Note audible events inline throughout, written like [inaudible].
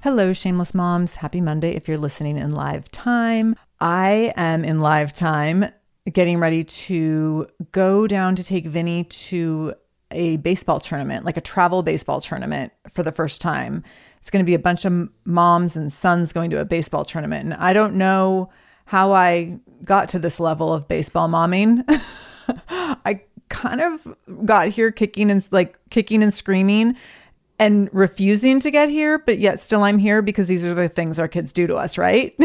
Hello, shameless moms. Happy Monday if you're listening in live time. I am in live time getting ready to go down to take Vinny to a baseball tournament, like a travel baseball tournament for the first time. It's going to be a bunch of moms and sons going to a baseball tournament. And I don't know how I got to this level of baseball momming. [laughs] I kind of got here kicking and like kicking and screaming and refusing to get here, but yet still I'm here because these are the things our kids do to us, right?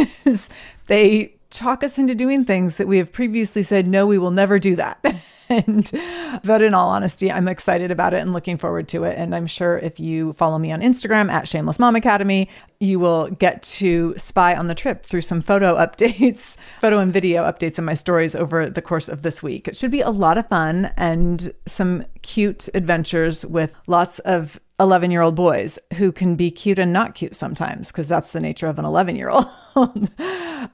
[laughs] they talk us into doing things that we have previously said, no, we will never do that. [laughs] [laughs] and but in all honesty, I'm excited about it and looking forward to it. And I'm sure if you follow me on Instagram at Shameless Mom Academy, you will get to spy on the trip through some photo [laughs] updates, photo and video updates in my stories over the course of this week. It should be a lot of fun and some cute adventures with lots of 11 year old boys who can be cute and not cute sometimes because that's the nature of an 11 year old. [laughs]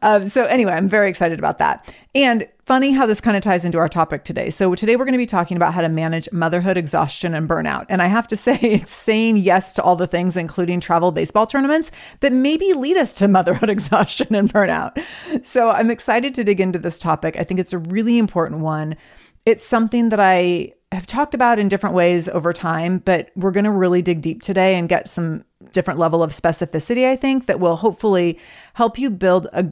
um, so, anyway, I'm very excited about that. And funny how this kind of ties into our topic today. So, today we're going to be talking about how to manage motherhood exhaustion and burnout. And I have to [laughs] say, it's saying yes to all the things, including travel baseball tournaments, that maybe lead us to [laughs] motherhood exhaustion and burnout. So, I'm excited to dig into this topic. I think it's a really important one. It's something that I have talked about in different ways over time, but we're going to really dig deep today and get some different level of specificity, I think, that will hopefully help you build a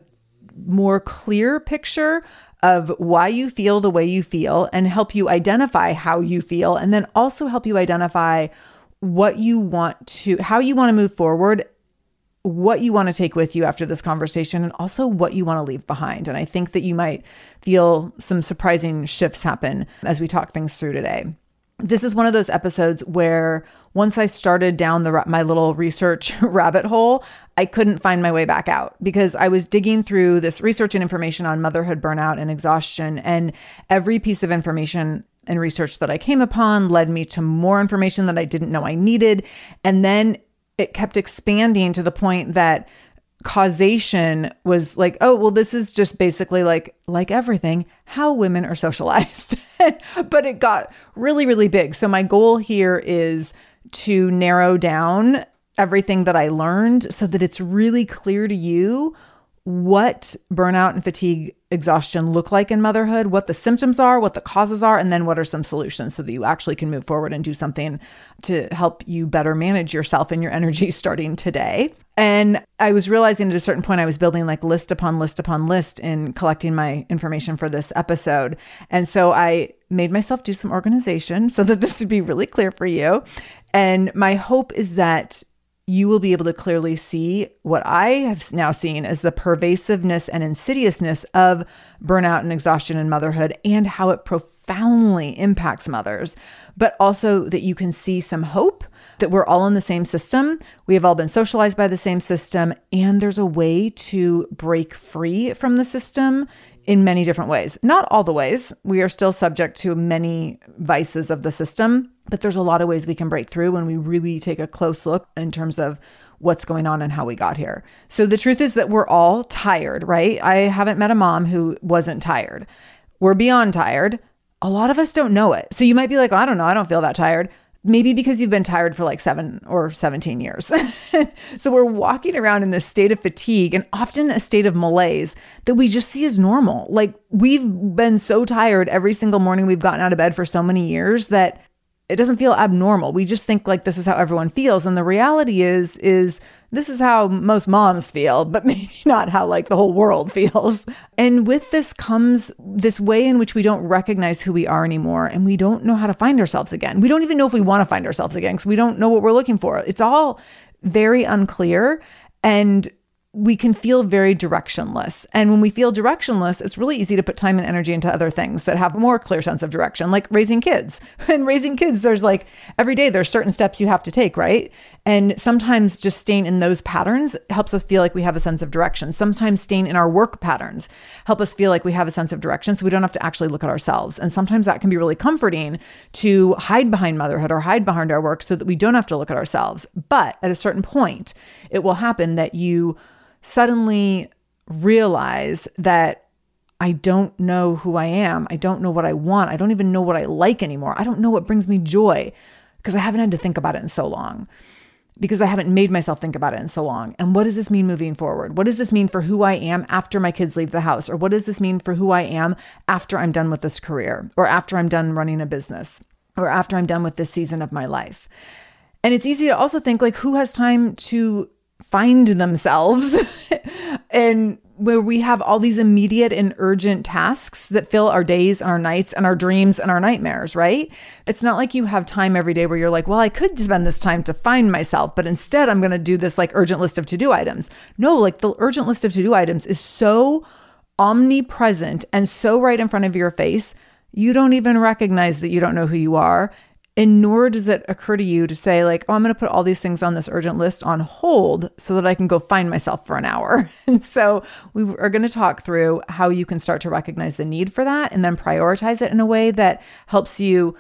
more clear picture of why you feel the way you feel and help you identify how you feel and then also help you identify what you want to how you want to move forward what you want to take with you after this conversation and also what you want to leave behind. And I think that you might feel some surprising shifts happen as we talk things through today. This is one of those episodes where once I started down the my little research [laughs] rabbit hole, I couldn't find my way back out because I was digging through this research and information on motherhood burnout and exhaustion and every piece of information and research that I came upon led me to more information that I didn't know I needed and then it kept expanding to the point that causation was like, oh, well, this is just basically like like everything, how women are socialized. [laughs] but it got really, really big. So my goal here is to narrow down everything that I learned so that it's really clear to you what burnout and fatigue exhaustion look like in motherhood, what the symptoms are, what the causes are, and then what are some solutions so that you actually can move forward and do something to help you better manage yourself and your [laughs] energy starting today. And I was realizing at a certain point, I was building like list upon list upon list in collecting my information for this episode. And so I made myself do some organization so that this would be really clear for you. And my hope is that you will be able to clearly see what I have now seen as the pervasiveness and insidiousness of burnout and exhaustion in motherhood and how it profoundly impacts mothers, but also that you can see some hope that we're all in the same system. We have all been socialized by the same system, and there's a way to break free from the system in many different ways. Not all the ways. We are still subject to many vices of the system, but there's a lot of ways we can break through when we really take a close look in terms of what's going on and how we got here. So the truth is that we're all tired, right? I haven't met a mom who wasn't tired. We're beyond tired. A lot of us don't know it. So you might be like, oh, I don't know, I don't feel that tired maybe because you've been tired for like seven or 17 years. [laughs] so we're walking around in this state of fatigue and often a state of malaise that we just see as normal. Like we've been so tired every single morning we've gotten out of bed for so many years that it doesn't feel abnormal. We just think like this is how everyone feels. And the reality is, is this is how most moms feel, but [laughs] maybe not how like the whole world feels. And with this comes this way in which we don't recognize who we are anymore and we don't know how to find ourselves again. We don't even know if we want to find ourselves again because we don't know what we're looking for. It's all very unclear. And we can feel very directionless. And when we feel directionless, it's really easy to put time and energy into other things that have more clear sense of direction, like raising kids. [laughs] And raising kids, there's like every day there's certain steps you have to take, right? And sometimes just staying in those patterns helps us feel like we have a sense of direction. Sometimes staying in our work patterns help us feel like we have a sense of direction so we don't have to actually look at ourselves. And sometimes that can be really comforting to hide behind motherhood or hide behind our work so that we don't have to look at ourselves. But at a certain point, it will happen that you suddenly realize that I don't know who I am. I don't know what I want. I don't even know what I like anymore. I don't know what brings me joy because I haven't had to think about it in so long, because I haven't made myself think about it in so long. And what does this mean moving forward? What does this mean for who I am after my kids leave the house? Or what does this mean for who I am after I'm done with this career, or after I'm done running a business, or after I'm done with this season of my life? And it's easy to also think like, who has time to find themselves [laughs] and where we have all these immediate and urgent tasks that fill our days and our nights and our dreams and our nightmares, right? It's not like you have time every day where you're like, well, I could spend this time to find myself, but instead I'm going to do this like urgent list of to do items. No, like the urgent list of to do items is so omnipresent and so right in front of your face. You don't even recognize that you don't know who you are. And nor does it occur to you to say, like, oh, I'm going to put all these things on this urgent list on hold so that I can go find myself for an hour. [laughs] And so we are going to talk through how you can start to recognize the need for that and then prioritize it in a way that helps you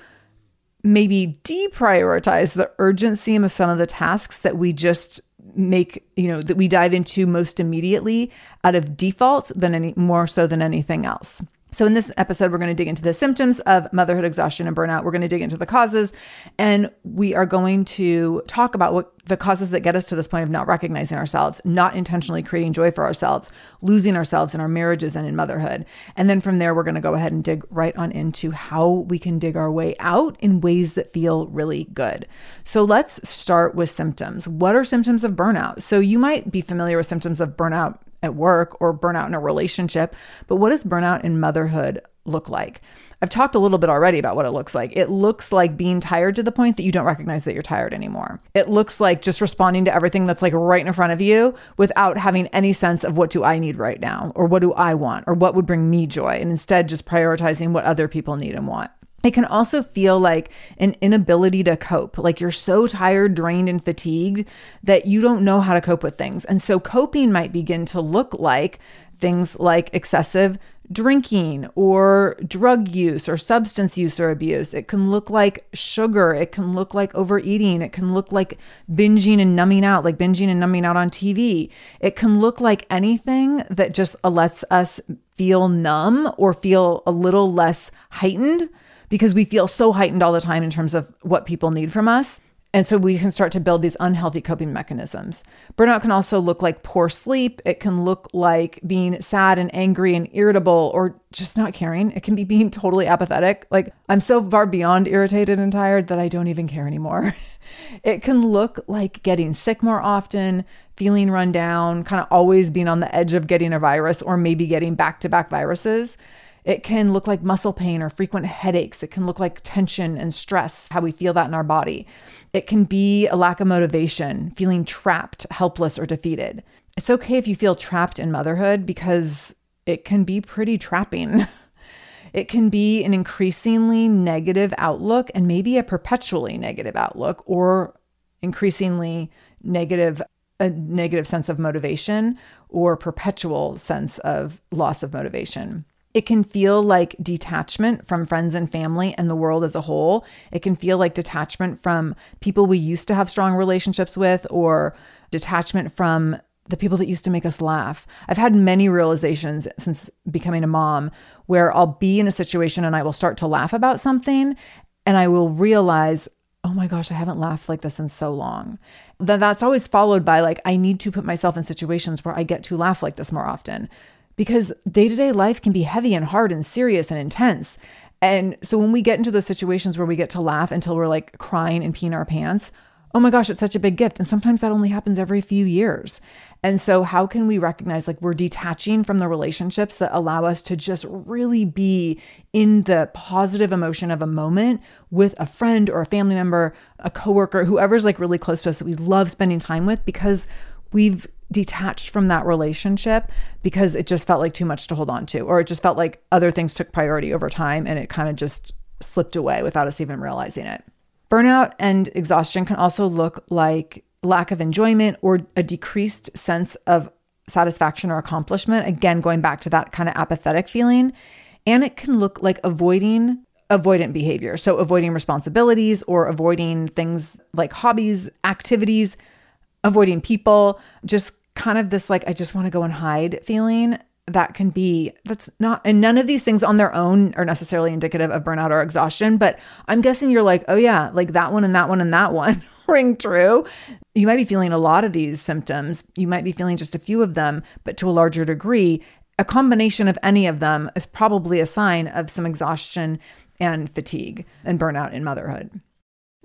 maybe deprioritize the urgency of some of the tasks that we just make, you know, that we dive into most immediately out of default than any more so than anything else. So, in this episode, we're going to dig into the symptoms of motherhood exhaustion and burnout. We're going to dig into the causes, and we are going to talk about what the causes that get us to this point of not recognizing ourselves, not intentionally creating joy for ourselves, losing ourselves in our marriages and in motherhood. And then from there, we're going to go ahead and dig right on into how we can dig our way out in ways that feel really good. So, let's start with symptoms. What are symptoms of burnout? So, you might be familiar with symptoms of burnout at work or burnout in a relationship. But what does burnout in motherhood look like? I've talked a little bit already about what it looks like. It looks like being tired to the point that you don't recognize that you're tired anymore. It looks like just responding to everything that's like right in front of you without having any sense of what do I need right now or what do I want or what would bring me joy and instead just prioritizing what other people need and want. It can also feel like an inability to cope, like you're so tired, drained, and fatigued that you don't know how to cope with things. And so coping might begin to look like things like excessive drinking or drug use or substance use or abuse. It can look like sugar. It can look like overeating. It can look like binging and numbing out, like binging and numbing out on TV. It can look like anything that just lets us feel numb or feel a little less heightened because we feel so heightened all the time in terms of what people need from us. And so we can start to build these unhealthy coping mechanisms. Burnout can also look like poor sleep. It can look like being sad and angry and irritable or just not caring. It can be being totally apathetic. Like I'm so far beyond irritated and tired that I don't even care anymore. [laughs] it can look like getting sick more often, feeling run down, kind of always being on the edge of getting a virus or maybe getting back to back viruses. It can look like muscle pain or frequent headaches. It can look like tension and stress, how we feel that in our body. It can be a lack of motivation, feeling trapped, helpless, or defeated. It's okay if you feel trapped in motherhood because it can be pretty trapping. [laughs] it can be an increasingly negative outlook and maybe a perpetually negative outlook or increasingly negative a negative sense of motivation or perpetual sense of loss of motivation. It can feel like detachment from friends and family and the world as a whole. It can feel like detachment from people we used to have strong relationships with or detachment from the people that used to make us laugh. I've had many realizations since becoming a mom where I'll be in a situation and I will start to laugh about something and I will realize, oh my gosh, I haven't laughed like this in so long. Then that's always followed by like, I need to put myself in situations where I get to laugh like this more often because day to day life can be heavy and hard and serious and intense. And so when we get into those situations where we get to laugh until we're like crying and peeing our pants, oh my gosh, it's such a big gift. And sometimes that only happens every few years. And so, how can we recognize like we're detaching from the relationships that allow us to just really be in the positive emotion of a moment with a friend or a family member, a coworker, whoever's like really close to us that we love spending time with because we've detached from that relationship because it just felt like too much to hold on to, or it just felt like other things took priority over time and it kind of just slipped away without us even realizing it. Burnout and exhaustion can also look like lack of enjoyment or a decreased sense of satisfaction or accomplishment. Again, going back to that kind of apathetic feeling. And it can look like avoiding avoidant behavior. So, avoiding responsibilities or avoiding things like hobbies, activities, avoiding people, just kind of this like, I just want to go and hide feeling that can be that's not and none of these things on their own are necessarily indicative of burnout or exhaustion but i'm guessing you're like oh yeah like that one and that one and that one [laughs] ring true. You might be feeling a lot of these symptoms. You might be feeling just a few of them but to a larger degree a combination of any of them is probably a sign of some exhaustion and fatigue and burnout in motherhood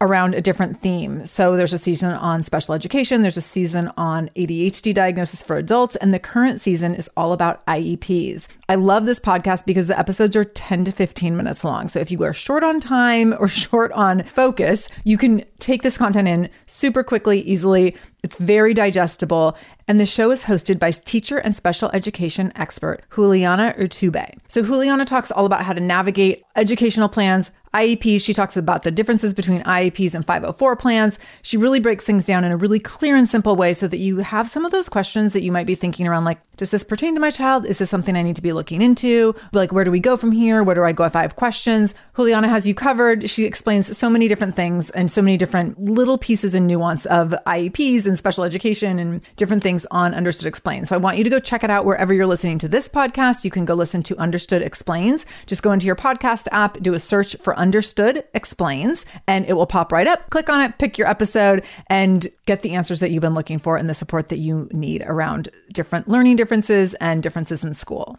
around a different theme. So there's a season on special education, there's a season on ADHD diagnosis for adults, and the current season is all about IEPs. I love this podcast because the episodes are 10 to 15 minutes long. So if you are short on time or [laughs] short on focus, you can take this content in super quickly, easily. It's very digestible. And the show is hosted by teacher and special education expert Juliana Urtubey. So Juliana talks all about how to navigate educational plans, IEPs. She talks about the differences between IEPs and 504 plans. She really breaks things down in a really clear and simple way so that you have some of those questions that you might be thinking around like, does this pertain to my child? Is this something I need to be looking into? Like, where do we go from here? Where do I go if I have questions? Juliana has you covered. She explains so many different things and so many different little pieces and nuance of IEPs and special education and different things on Understood Explains. So I want you to go check it out wherever you're listening to this podcast. You can go listen to Understood Explains. Just go into your podcast app, do a search for Understood Explains, and it will pop right up. Click on it, pick your episode, and get the answers that you've been looking for and the support that you need around different learning differences and differences in school.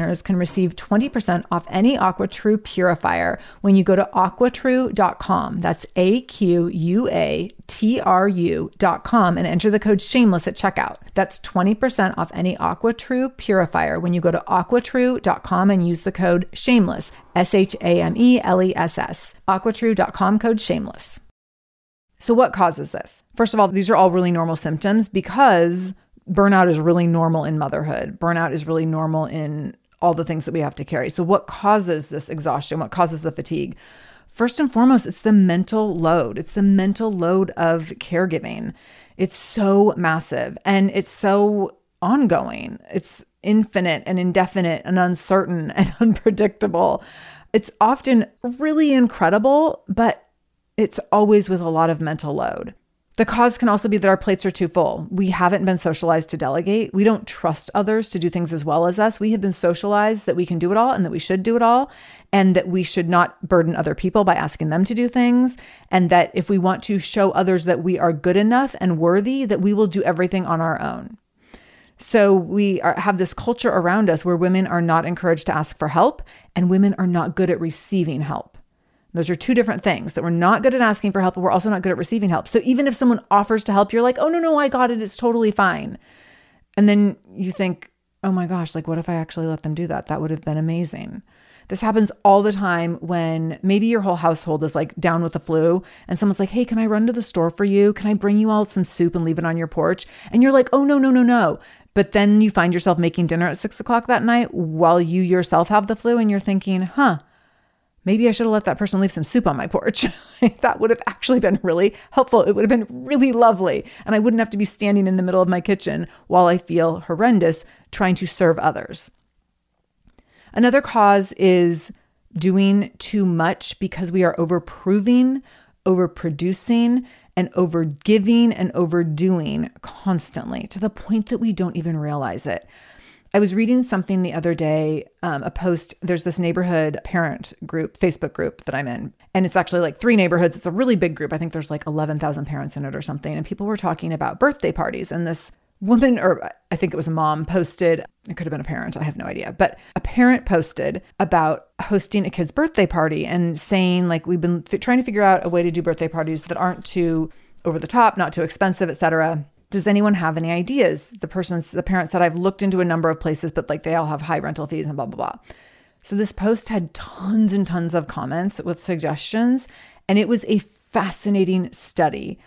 listeners can receive 20% off any AquaTrue purifier when you go to aquatrue.com. That's A Q U A T R U.com and enter the code shameless at checkout. That's 20% off any AquaTrue purifier when you go to aquatrue.com and use the code shameless, S H A M E L E S S. aquatrue.com code shameless. So, what causes this? First of all, these are all really normal symptoms because burnout is really normal in motherhood. Burnout is really normal in all the things that we have to carry. So, what causes this exhaustion? What causes the fatigue? First and foremost, it's the mental load. It's the mental load of caregiving. It's so massive and it's so ongoing. It's infinite and indefinite and uncertain [laughs] and unpredictable. It's often really incredible, but it's always with a lot of mental load. The cause can also be that our plates are too full. We haven't been socialized to delegate. We don't trust others to do things as well as us. We have been socialized that we can do it all and that we should do it all, and that we should not burden other people by asking them to do things. And that if we want to show others that we are good enough and worthy, that we will do everything on our own. So we are, have this culture around us where women are not encouraged to ask for help and women are not good at receiving help. Those are two different things that we're not good at asking for help, but we're also not good at receiving help. So even if someone offers to help, you're like, oh, no, no, I got it. It's totally fine. And then you think, oh my gosh, like, what if I actually let them do that? That would have been amazing. This happens all the time when maybe your whole household is like down with the flu and someone's like, hey, can I run to the store for you? Can I bring you all some soup and leave it on your porch? And you're like, oh, no, no, no, no. But then you find yourself making dinner at six o'clock that night while you yourself have the flu and you're thinking, huh, maybe I should have let that person leave some soup on my porch. [laughs] that would have actually been really helpful. It would have been really lovely. And I wouldn't have to be standing in the middle of my kitchen while I feel horrendous trying to serve others. Another cause is doing too much because we are overproving, overproducing, and overgiving and overdoing constantly to the point that we don't even realize it. I was reading something the other day, um, a post. There's this neighborhood parent group, Facebook group that I'm in. And it's actually like three neighborhoods. It's a really big group. I think there's like 11,000 parents in it or something. And people were talking about birthday parties. And this woman, or I think it was a mom, posted, it could have been a parent, I have no idea, but a parent posted about hosting a kid's birthday party and saying, like, we've been f- trying to figure out a way to do birthday parties that aren't too over the top, not too expensive, etc does anyone have any ideas? The person's the parent said I've looked into a number of places, but like they all have high rental fees and blah blah blah. So this post had tons and tons of comments with suggestions, and it was a fascinating study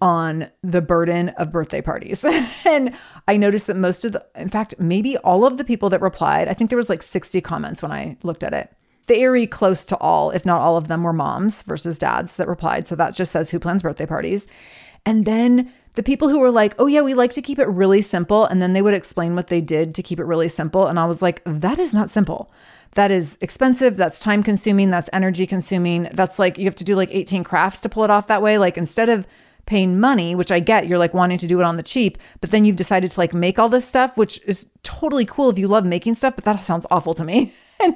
on the burden of birthday parties. [laughs] and I noticed that most of the, in fact, maybe all of the people that replied, I think there was like 60 comments when I looked at it. Very close to all, if not all of them, were moms versus dads that replied. So that just says who plans birthday parties. And then the people who were like, oh, yeah, we like to keep it really simple. And then they would explain what they did to keep it really simple. And I was like, that is not simple. That is expensive. That's time consuming. That's energy consuming. That's like you have to do like 18 crafts to pull it off that way. Like instead of paying money, which I get, you're like wanting to do it on the cheap, but then you've decided to like make all this stuff, which is totally cool if you love making stuff, but that sounds awful to me. [laughs] and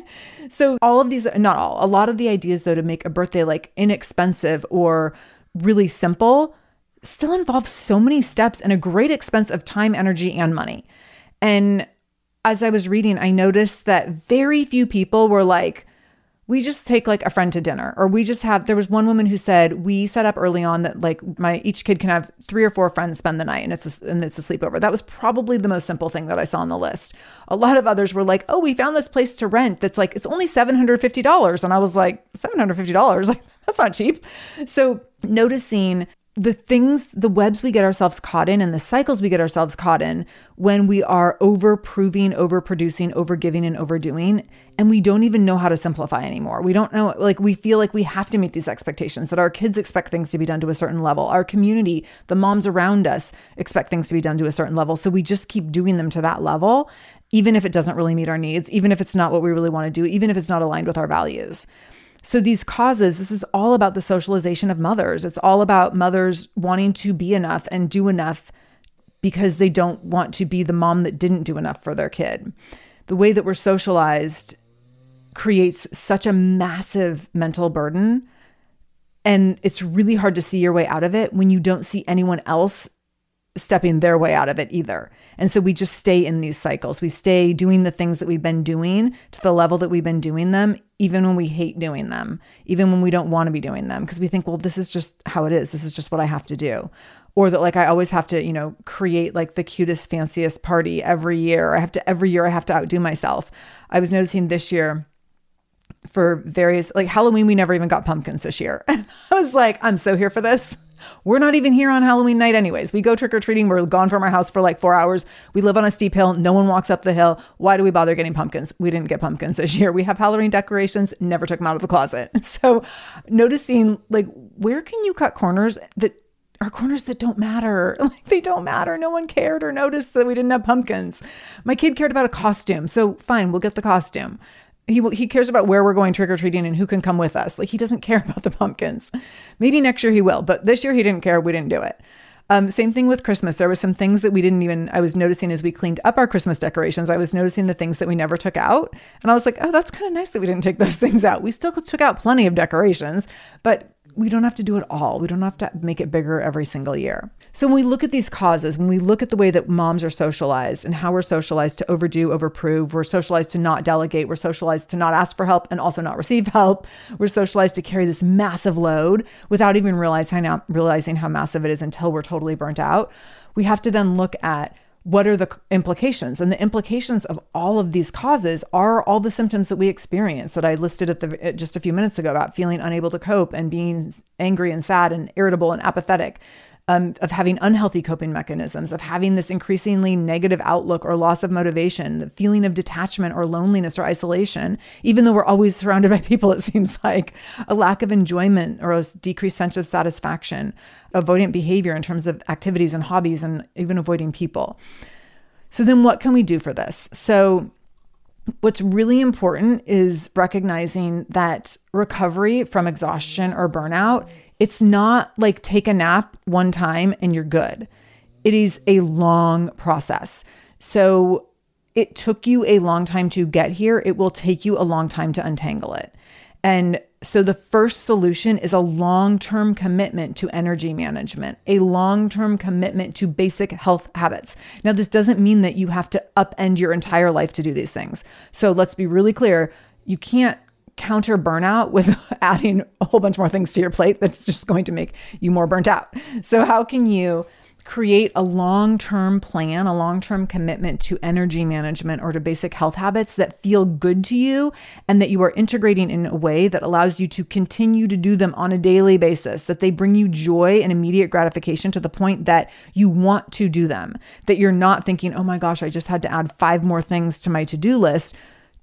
so all of these, not all, a lot of the ideas though to make a birthday like inexpensive or really simple still involves so many steps and a great expense of time, energy, and money. And as I was reading, I noticed that very few people were like, we just take like a friend to dinner or we just have there was one woman who said we set up early on that like my each kid can have three or four friends spend the night and it's a, and it's a sleepover. That was probably the most simple thing that i saw on the list. A lot of others were like oh we found this place to rent that's like it's only $750 and i was like $750 [laughs] like that's not cheap. So noticing the things, the webs we get ourselves caught in and the cycles we get ourselves caught in when we are over proving, over producing, over giving, and overdoing, and we don't even know how to simplify anymore. We don't know, like, we feel like we have to meet these expectations, that our kids expect things to be done to a certain level. Our community, the moms around us, expect things to be done to a certain level. So we just keep doing them to that level, even if it doesn't really meet our needs, even if it's not what we really want to do, even if it's not aligned with our values. So, these causes, this is all about the socialization of mothers. It's all about mothers wanting to be enough and do enough because they don't want to be the mom that didn't do enough for their kid. The way that we're socialized creates such a massive mental burden. And it's really hard to see your way out of it when you don't see anyone else stepping their way out of it either. And so we just stay in these cycles. We stay doing the things that we've been doing to the level that we've been doing them, even when we hate doing them, even when we don't want to be doing them, because we think, well, this is just how it is. This is just what I have to do. Or that, like, I always have to, you know, create like the cutest, fanciest party every year. I have to, every year, I have to outdo myself. I was noticing this year, for various like Halloween, we never even got pumpkins this year. [laughs] I was like, I'm so here for this. We're not even here on Halloween night, anyways. We go trick or treating. We're gone from our house for like four hours. We live on a steep hill. No one walks up the hill. Why do we bother getting pumpkins? We didn't get pumpkins this year. We have Halloween decorations, never took them out of the closet. [laughs] So, noticing like, where can you cut corners that are corners that don't matter. [laughs] Like they don't matter. No one cared or noticed that we didn't have pumpkins. My kid cared about a costume. So fine, we'll get the costume he he cares about where we're going trick or treating and who can come with us. Like he doesn't [laughs] care about the pumpkins. Maybe next year he will, but this year he didn't care. We didn't do it. Um, same thing with Christmas. There were some things that we didn't even. I was noticing as we cleaned up our Christmas decorations. I was noticing the things that we never took out, and I was like, "Oh, that's kind of nice that we didn't take those [laughs] things out. We still took out plenty of decorations, but we don't have to do it all. We don't have to make it bigger every single year. So when we look at these causes, when we look at the way that moms are socialized and how we're socialized to overdo, overprove, we're socialized to not delegate, we're socialized to not ask for help and also not receive help. We're socialized to carry this massive load without even realizing how, massive it is until we're totally burnt out. We have to then look at what are the implications? And the implications of all of these causes are all the symptoms that we experience that I listed at the just a few minutes ago about feeling unable to cope and being angry and sad and irritable and apathetic um, of having unhealthy coping mechanisms, of having this increasingly negative outlook or loss of motivation, the feeling of detachment or loneliness or isolation, even though we're always [laughs] surrounded by people, it seems like a lack of enjoyment or a decreased sense of satisfaction, avoidant behavior in terms of activities and hobbies, and even avoiding people. So, then what can we do for this? So, What's really important is recognizing that recovery from exhaustion or burnout it's not like take a nap one time and you're good. It is a long process. So it took you a long time to get here. It will take you a long time to untangle it. And so the first solution is a long term commitment to energy management, a long term commitment to basic health habits. Now, this doesn't mean that you have to upend your entire life to do these things. So let's be really clear you can't counter burnout with [laughs] adding a whole bunch more things to your plate that's just going to make you more burnt out. So, how can you create a long term plan, a long term commitment to energy management or to basic health habits that feel good to you and that you are integrating in a way that allows you to continue to do them on a daily basis, that they bring you joy and immediate gratification to the point that you want to do them, that you're not thinking, oh my gosh, I just had to add five more things to my to do list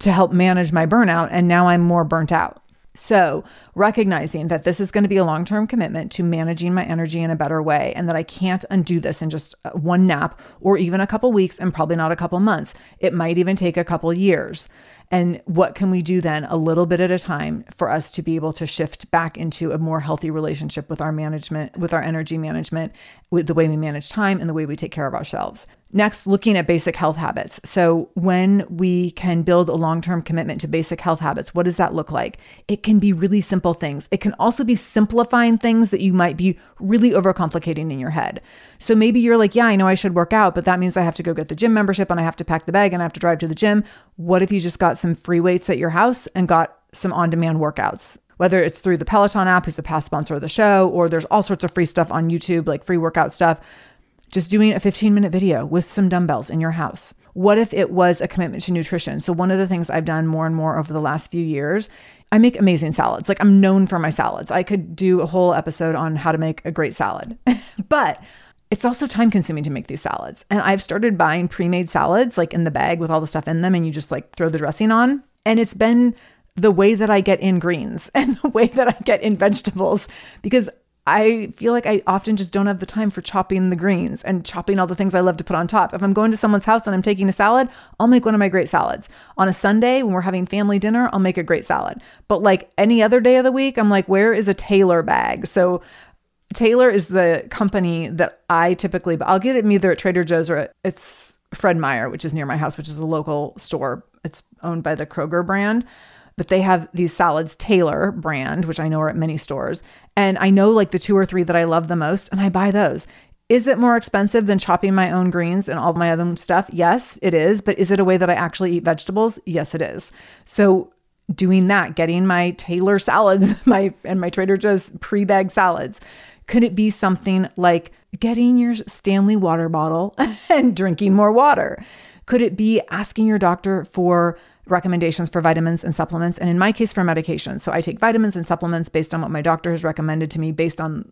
to help manage my burnout. And now I'm more burnt out. So, recognizing that this is going to be a long term commitment to managing my energy in a better way, and that I can't undo this in just uh, one nap or even a couple weeks, and probably not a couple months. It might even take a couple years. And what can we do then, a little bit at a time, for us to be able to shift back into a more healthy relationship with our management, with our energy management, with the way we manage time and the way we take care of ourselves? Next, looking at basic health habits. So, when we can build a long term commitment to basic health habits, what does that look like? It can be really simple things. It can also be simplifying things that you might be really overcomplicating in your head. So, maybe you're like, yeah, I know I should work out, but that means I have to go get the gym membership and I have to pack the bag and I have to drive to the gym. What if you just got some free weights at your house and got some on demand workouts, whether it's through the Peloton app, who's a past sponsor of the show, or there's all sorts of free stuff on YouTube, like free workout stuff. Just doing a 15 minute video with some dumbbells in your house. What if it was a commitment to nutrition? So, one of the things I've done more and more over the last few years, I make amazing salads. Like, I'm known for my salads. I could do a whole episode on how to make a great salad. [laughs] but it's also time consuming to make these salads. And I've started buying pre made salads, like in the bag with all the stuff in them, and you just like throw the dressing on. And it's been the way that I get in greens [laughs] and the way that I get in vegetables because I feel like I often just don't have the time for chopping the greens and chopping all the things I love to put on top. If I'm going to someone's house and I'm taking a salad, I'll make one of my great salads. On a Sunday when we're having family dinner, I'll make a great salad. But like any other day of the week, I'm like, where is a Taylor bag? So Taylor is the company that I typically, I'll get it either at Trader Joe's or at, it's Fred Meyer, which is near my house, which is a local store. It's owned by the Kroger brand but they have these salads Taylor brand, which I know are at many stores. And I know like the two or three that I love the most, and I buy those. Is it more expensive than chopping my own greens and all my other stuff? Yes, it is. But is it a way that I actually eat vegetables? Yes, it is. So doing that, getting my Taylor salads, [laughs] my and my Trader Joe's pre-bag salads, could it be something like getting your Stanley water bottle [laughs] and drinking more water? Could it be asking your doctor for recommendations for vitamins and supplements, and in my case, for medication. So I take vitamins and supplements based on what my doctor has recommended to me, based on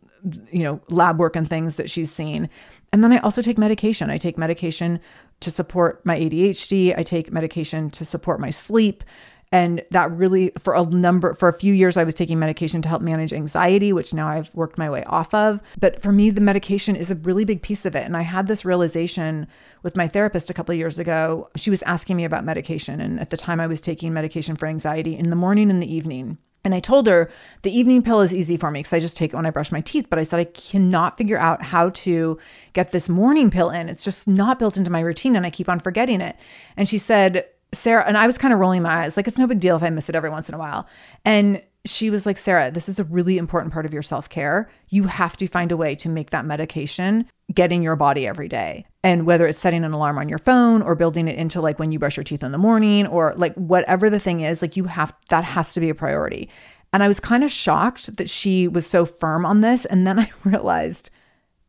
you know lab work and things that she's seen. And then I also take medication. I take medication to support my ADHD. I take medication to support my sleep. And that really, for a number, for a few years, I was taking medication to help manage anxiety, which now I've worked my way off of. But for me, the medication is a really big piece of it. And I had this realization with my therapist a couple of years ago. She was asking me about medication. And at the time, I was taking medication for anxiety in the morning and the evening. And I told her the evening pill is easy for me because I just take it when I brush my teeth. But I said, I cannot figure out how to get this morning pill in. It's just not built into my routine and I keep on forgetting it. And she said, Sarah, and I was kind of rolling my eyes, like, it's no big deal if I miss it every once in a while. And she was like, Sarah, this is a really important part of your self care. You have to find a way to make that medication get in your body every day. And whether it's setting an alarm on your phone or building it into like when you brush your teeth in the morning or like whatever the thing is, like you have that has to be a priority. And I was kind of shocked that she was so firm on this. And then [laughs] I realized,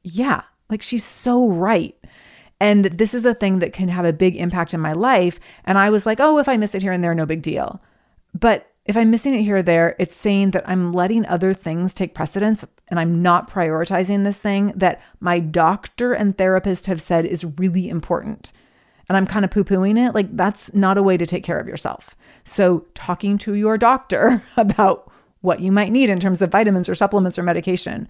yeah, like she's so right. And this is a thing that can have a big impact in my life. And I was like, oh, if I miss it here and there, no big deal. But if I'm missing it here or there, it's saying that I'm letting other things take precedence and I'm not prioritizing this thing that my doctor and therapist have said is really important. And I'm kind of poo pooing it. Like, that's not a way to take care of yourself. So, talking to your doctor [laughs] about what you might need in terms of vitamins or supplements or medication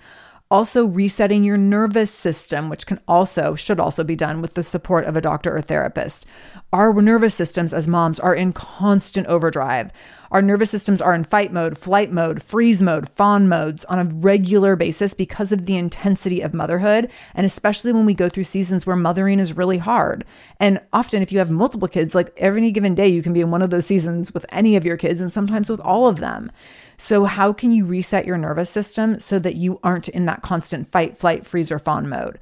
also, resetting your nervous system, which can also, should also be done with the support of a doctor or therapist. Our nervous systems as moms are in constant overdrive. Our nervous systems are in fight mode, flight mode, freeze mode, fawn modes on a regular basis because of the intensity of motherhood. And especially when we go through seasons where mothering is really hard. And often, if you have multiple kids, like every given day, you can be in one of those seasons with any of your kids and sometimes with all of them. So, how can you reset your nervous system so that you aren't in that constant fight, flight, freeze, or fawn mode?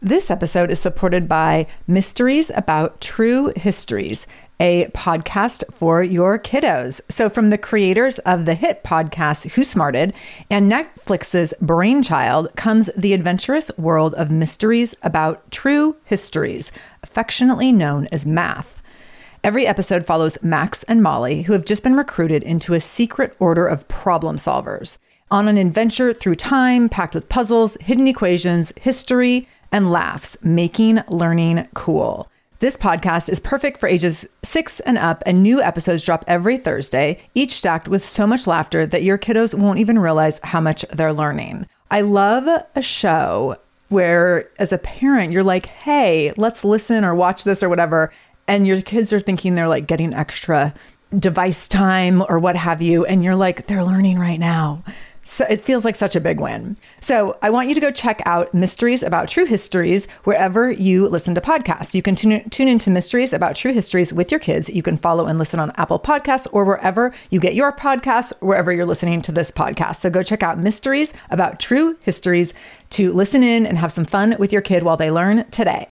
This episode is supported by Mysteries About True Histories, a podcast for your kiddos. So, from the creators of the hit podcast Who Smarted and Netflix's Brainchild comes the adventurous world of mysteries about true histories, affectionately known as math. Every episode follows Max and Molly, who have just been recruited into a secret order of problem solvers on an adventure through time packed with puzzles, hidden equations, history, and laughs, making learning cool. This podcast is perfect for ages six and up, and new episodes drop every Thursday, each stacked with so much laughter that your kiddos won't even realize how much they're learning. I love a show where, as a parent, you're like, hey, let's listen or watch this or whatever and your kids are thinking they're like getting extra device time or what have you and you're like they're learning right now so it feels like such a big win. So I want you to go check out Mysteries About True Histories wherever you listen to podcasts. You can tune, tune into Mysteries About True Histories with your kids. You can follow and listen on Apple Podcasts or wherever you get your podcasts, wherever you're listening to this podcast. So go check out Mysteries About True Histories to listen in and have some fun with your kid while they learn today.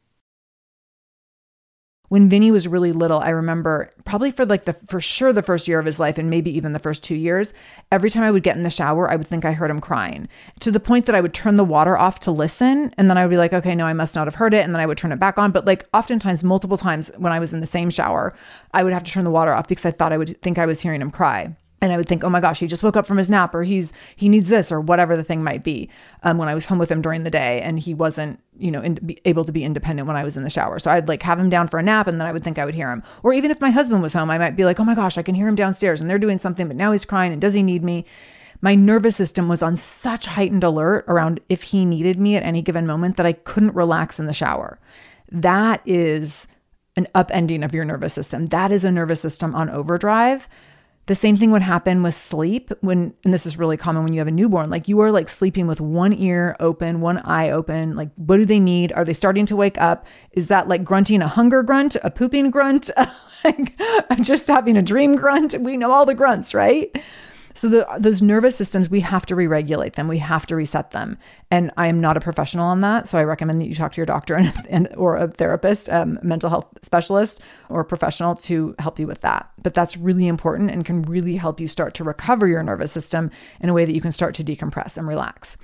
when Vinny was really little, I remember probably for like the for sure the first year of his life and maybe even the first two years, every time I would get in the shower, I would think I heard him crying to the point that I would turn the water off to listen. And then I would be like, okay, no, I must not have heard it. And then I would turn it back on. But like oftentimes, multiple times when I was in the same shower, I would have to turn the water off because I thought I would think I was hearing him cry and I would think, oh my gosh, he just woke up from his nap, or he's he needs this, or whatever the thing might be. Um, when I was home with him during the day, and he wasn't, you know, in, able to be independent when I was in the shower, so I'd like have him down for a nap, and then I would think I would hear him. Or even if my husband was home, I might be like, oh my gosh, I can hear him downstairs, and they're doing something, but now he's crying, and does he need me? My nervous system was on such heightened alert around if he needed me at any given moment that I couldn't relax in the shower. That is an upending of your nervous system. That is a nervous system on overdrive the same thing would happen with sleep when, and this is really common when you have a newborn, like you are like sleeping with one ear open, one eye open. Like, what do they need? Are they starting to wake up? Is that like grunting a hunger grunt, a pooping grunt, [laughs] like [laughs] just having a dream grunt? We know all the grunts, right? So the, those nervous systems, we have to re-regulate them. We have to reset them. And I am not a professional on that, so I recommend that you talk to your doctor [laughs] and, and or a therapist, um, mental health specialist, or professional to help you with that. But that's really important and can really help you start to recover your nervous system in a way that you can start to decompress and relax.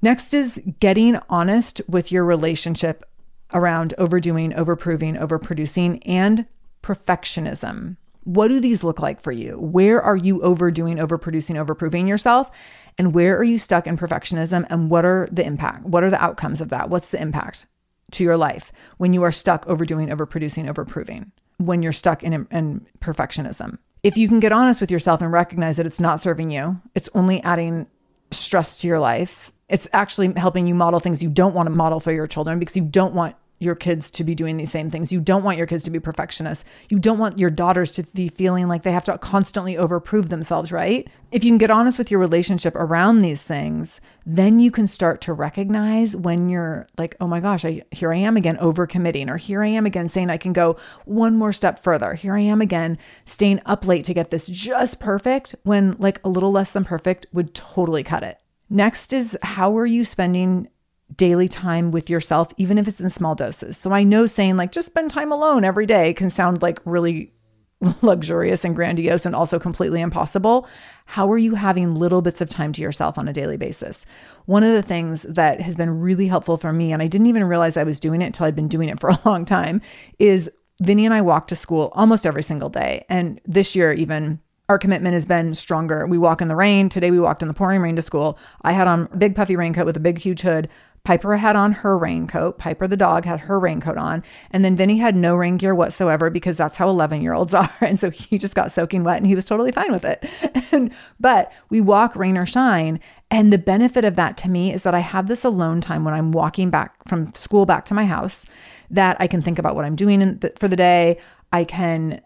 Next is getting honest with your relationship around overdoing, overproving, overproducing, and perfectionism. What do these look like for you? Where are you overdoing, overproducing, overproving yourself? And where are you stuck in perfectionism? And what are the impact? What are the outcomes of that? What's the impact to your life when you are stuck overdoing, overproducing, overproving? When you're stuck in, in perfectionism? If you can get honest with yourself and recognize that it's not serving you, it's only adding stress to your life. It's actually helping you model things you don't want to model for your children because you don't want your kids to be doing these same things. You don't want your kids to be perfectionists. You don't want your daughters to be feeling like they have to constantly overprove themselves, right? If you can get honest with your relationship around these things, then you can start to recognize when you're like, oh my gosh, I, here I am again overcommitting, or here I am again saying I can go one more step further. Here I am again staying up late to get this just perfect when like a little less than perfect would totally cut it. Next is how are you spending daily time with yourself, even if it's in small doses. So I know saying like just spend time alone every day can sound like really [laughs] luxurious and grandiose and also completely impossible. How are you having little bits of time to yourself on a daily basis? One of the things that has been really helpful for me, and I didn't even realize I was doing it until I'd been doing it for [laughs] a long time, is Vinny and I walk to school almost every single day. And this year, even our commitment has been stronger. We walk in the rain. Today we walked in the pouring rain to school. I had on a big puffy raincoat with a big huge hood. Piper had on her raincoat. Piper the dog had her raincoat on. And then Vinny had no rain gear whatsoever because that's how 11 year olds [laughs] are. And so he just got soaking wet and he was totally fine with it. [laughs] And, but we walk rain or shine. And the benefit of that to me is that I have this alone time when I'm walking back from school back to my house that I can think about what I'm doing for the day. I can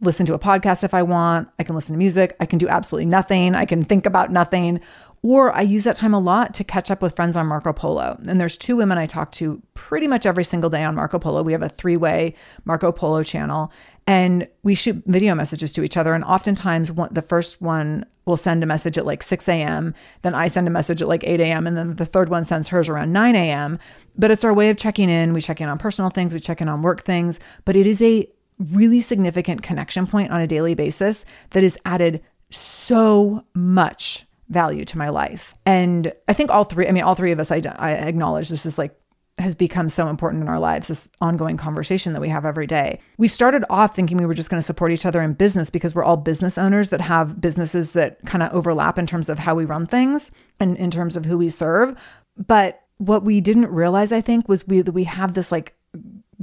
listen to a podcast if I want. I can listen to music. I can do absolutely nothing. I can think about nothing. Or I use that time a lot to catch up with friends on Marco Polo. And there's two women I talk to pretty much every single day on Marco Polo. We have a three way Marco Polo channel and we shoot video messages to each other. And oftentimes, one, the first one will send a message at like 6 a.m., then I send a message at like 8 a.m., and then the third one sends hers around 9 a.m. But it's our way of checking in. We check in on personal things, we check in on work things, but it is a really significant connection point on a daily basis that is added so much value to my life. And I think all three, I mean, all three of us, I, I acknowledge this is like has become so important in our lives, this ongoing conversation that we have every day. We started off thinking we were just going to support each other in business because we're all business owners that have businesses that kind of overlap in terms of how we run things and in terms of who we serve. But what we didn't realize, I think, was we we have this like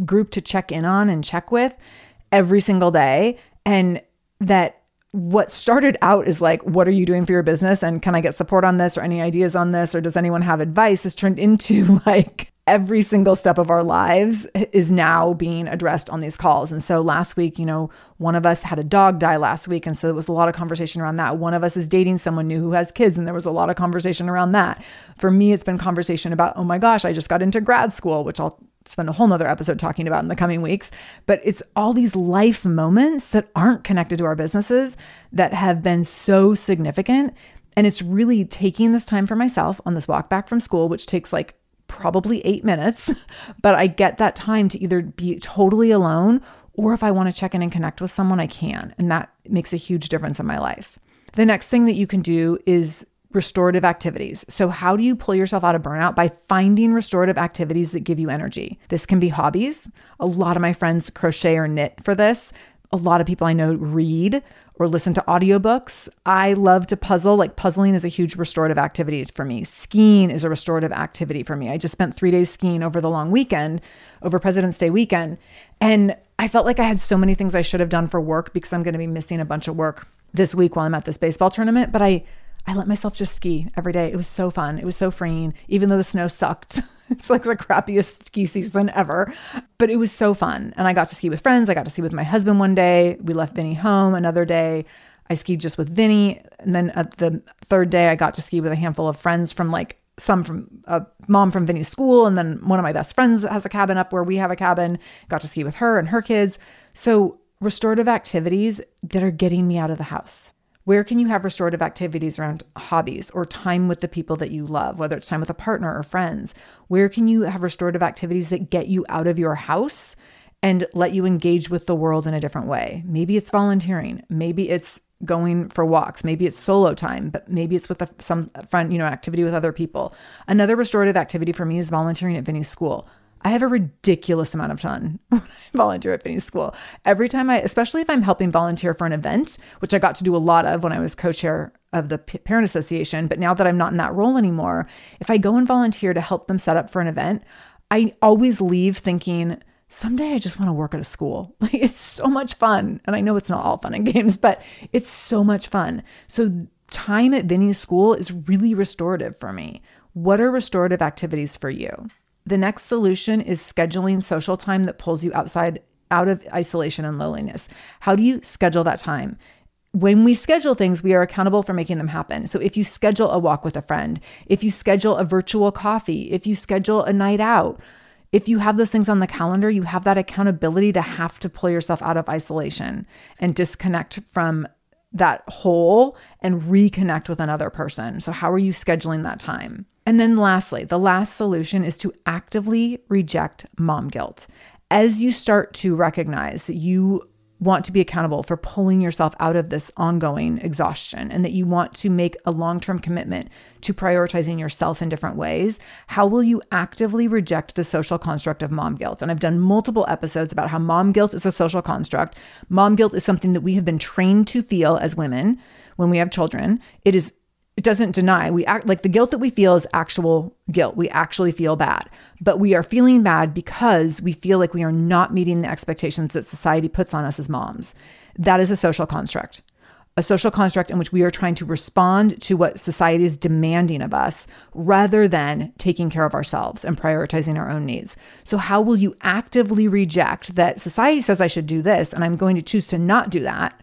group to check in on and check with every single day. And that what started out is like, what are you doing for your business? And can I get support on this or any ideas on this? Or does anyone have advice? Has turned into [laughs] like every single step of our lives is now being addressed on these calls. And so last week, you know, one of us had a dog die last week. And so there was a lot of conversation around that. One of us is dating someone new who has kids. And there was a lot of conversation around that. For me, it's been conversation about, oh my gosh, I just got into grad school, which I'll spend a whole nother episode talking about in the coming weeks. But it's all these life moments that aren't connected to our businesses that have been so significant. And it's really taking this time for myself on this walk back from school, which takes like probably eight minutes, [laughs] but I get that time to either be totally alone or if I want to check in and connect with someone, I can. And that makes a huge difference in my life. The next thing that you can do is restorative activities. So, how do you pull yourself out of burnout? By finding restorative activities that give you energy. This can be hobbies. A lot of my friends crochet or knit for this. A lot of people I know read or listen to audiobooks. I love to puzzle. Like puzzling is a huge restorative activity for me. Skiing is a restorative activity for me. I just spent three days skiing over the long weekend, over President's Day weekend. And I felt like I had so many things I should have done for work because I'm going to be missing a bunch of work this week while I'm at this baseball tournament. But I, I let myself just ski every day. It was so fun. It was so freeing, even though the snow sucked. [laughs] it's like the crappiest ski season ever, but it was so fun. And I got to ski with friends. I got to ski with my husband one day. We left Vinny home another day. I skied just with Vinny. And then at the third day, I got to ski with a handful of friends from like some from a mom from Vinny's school. And then one of my best friends has a cabin up where we have a cabin, got to ski with her and her kids. So, restorative activities that are getting me out of the house. Where can you have restorative activities around hobbies or time with the people that you love, whether it's time with a partner or friends? Where can you have restorative activities that get you out of your house and let you engage with the world in a different way? Maybe it's volunteering, maybe it's going for walks, maybe it's solo time, but maybe it's with a, some friend, you know, activity with other people. Another restorative activity for me is volunteering at Vinny's school. I have a ridiculous amount of fun [laughs] when I volunteer at Vinny's school. Every time I, especially if I'm helping volunteer for an event, which I got to do a lot of when I was co chair of the Parent Association, but now that I'm not in that role anymore, if I go and volunteer to help them set up for an event, I always leave thinking, someday I just want to work at a school. [laughs] Like it's so much fun. And I know it's not all fun and [laughs] games, but it's so much fun. So time at Vinny's school is really restorative for me. What are restorative activities for you? The next solution is scheduling social time that pulls you outside out of isolation and loneliness. How do you schedule that time? When we schedule things, we are accountable for making them happen. So if you schedule a walk with a friend, if you schedule a virtual coffee, if you schedule a night out, if you have those things on the calendar, you have that accountability to have to pull yourself out of isolation and disconnect from that hole and reconnect with another person. So, how are you scheduling that time? And then lastly, the last solution is to actively reject mom guilt. As you start to recognize that you want to be accountable for pulling yourself out of this ongoing exhaustion and that you want to make a long term commitment to prioritizing yourself in different ways, how will you actively reject the social construct of mom guilt? And I've done multiple episodes about how mom guilt is a social construct. Mom guilt is something that we have been trained to feel as women when we have children. It is it doesn't deny we act like the guilt that we feel is actual guilt we actually feel bad but we are feeling bad because we feel like we are not meeting the expectations that society puts on us as moms that is a social construct a social construct in which we are trying to respond to what society is demanding of us rather than taking care of ourselves and prioritizing our own needs. So, how will you actively reject that society says I should do this and I'm going to choose to not do that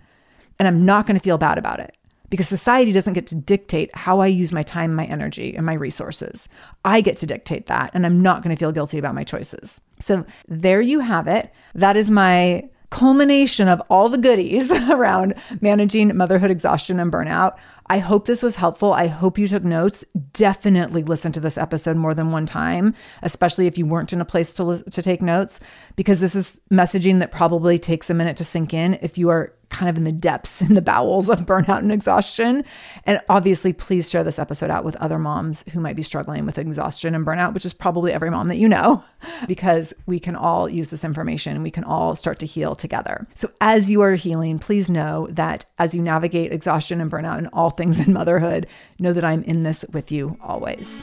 and I'm not going to feel bad about it? Because society doesn't get to dictate how I use my time, my energy, and my resources. I get to dictate that, and I'm not going to feel guilty about my choices. So there you have it. That is my culmination of all the goodies [laughs] around managing motherhood exhaustion and burnout. I hope this was helpful. I hope you took notes. Definitely listen to this episode more than one time, especially if you weren't in a place to, to take notes, because this is messaging that probably takes a minute to sink in. If you are kind of in the depths, in the bowels of burnout and exhaustion. And obviously, please share this episode out with other moms who might be struggling with exhaustion and burnout, which is probably every mom that you know, [laughs] because we can all use this information and we can all start to heal together. So, as you are healing, please know that as you navigate exhaustion and burnout and all things in motherhood, know that I'm in this with you always.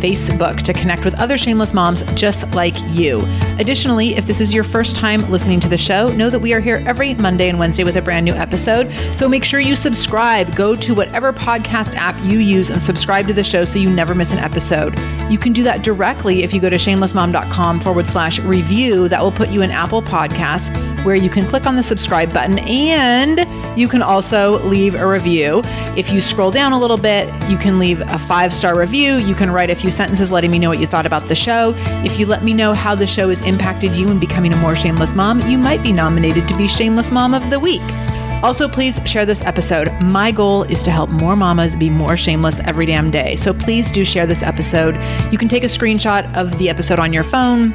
Facebook to connect with other shameless moms just like you. Additionally, if this is your first time listening to the show, know that we are here every Monday and Wednesday with a brand new episode. So make sure you subscribe. Go to whatever podcast app you use and subscribe to the show so you never miss an episode. You can do that directly if you go to shamelessmom.com forward slash review. That will put you in Apple Podcasts where you can click on the subscribe button and you can also leave a review. If you scroll down a little bit, you can leave a five star review. You can write a few sentences letting me know what you thought about the show. If you let me know how the show has impacted you in becoming a more shameless mom, you might be nominated to be Shameless Mom of the Week. Also, please share this episode. My goal is to help more mamas be more shameless every damn day. So please do share this episode. You can take a screenshot of the episode on your phone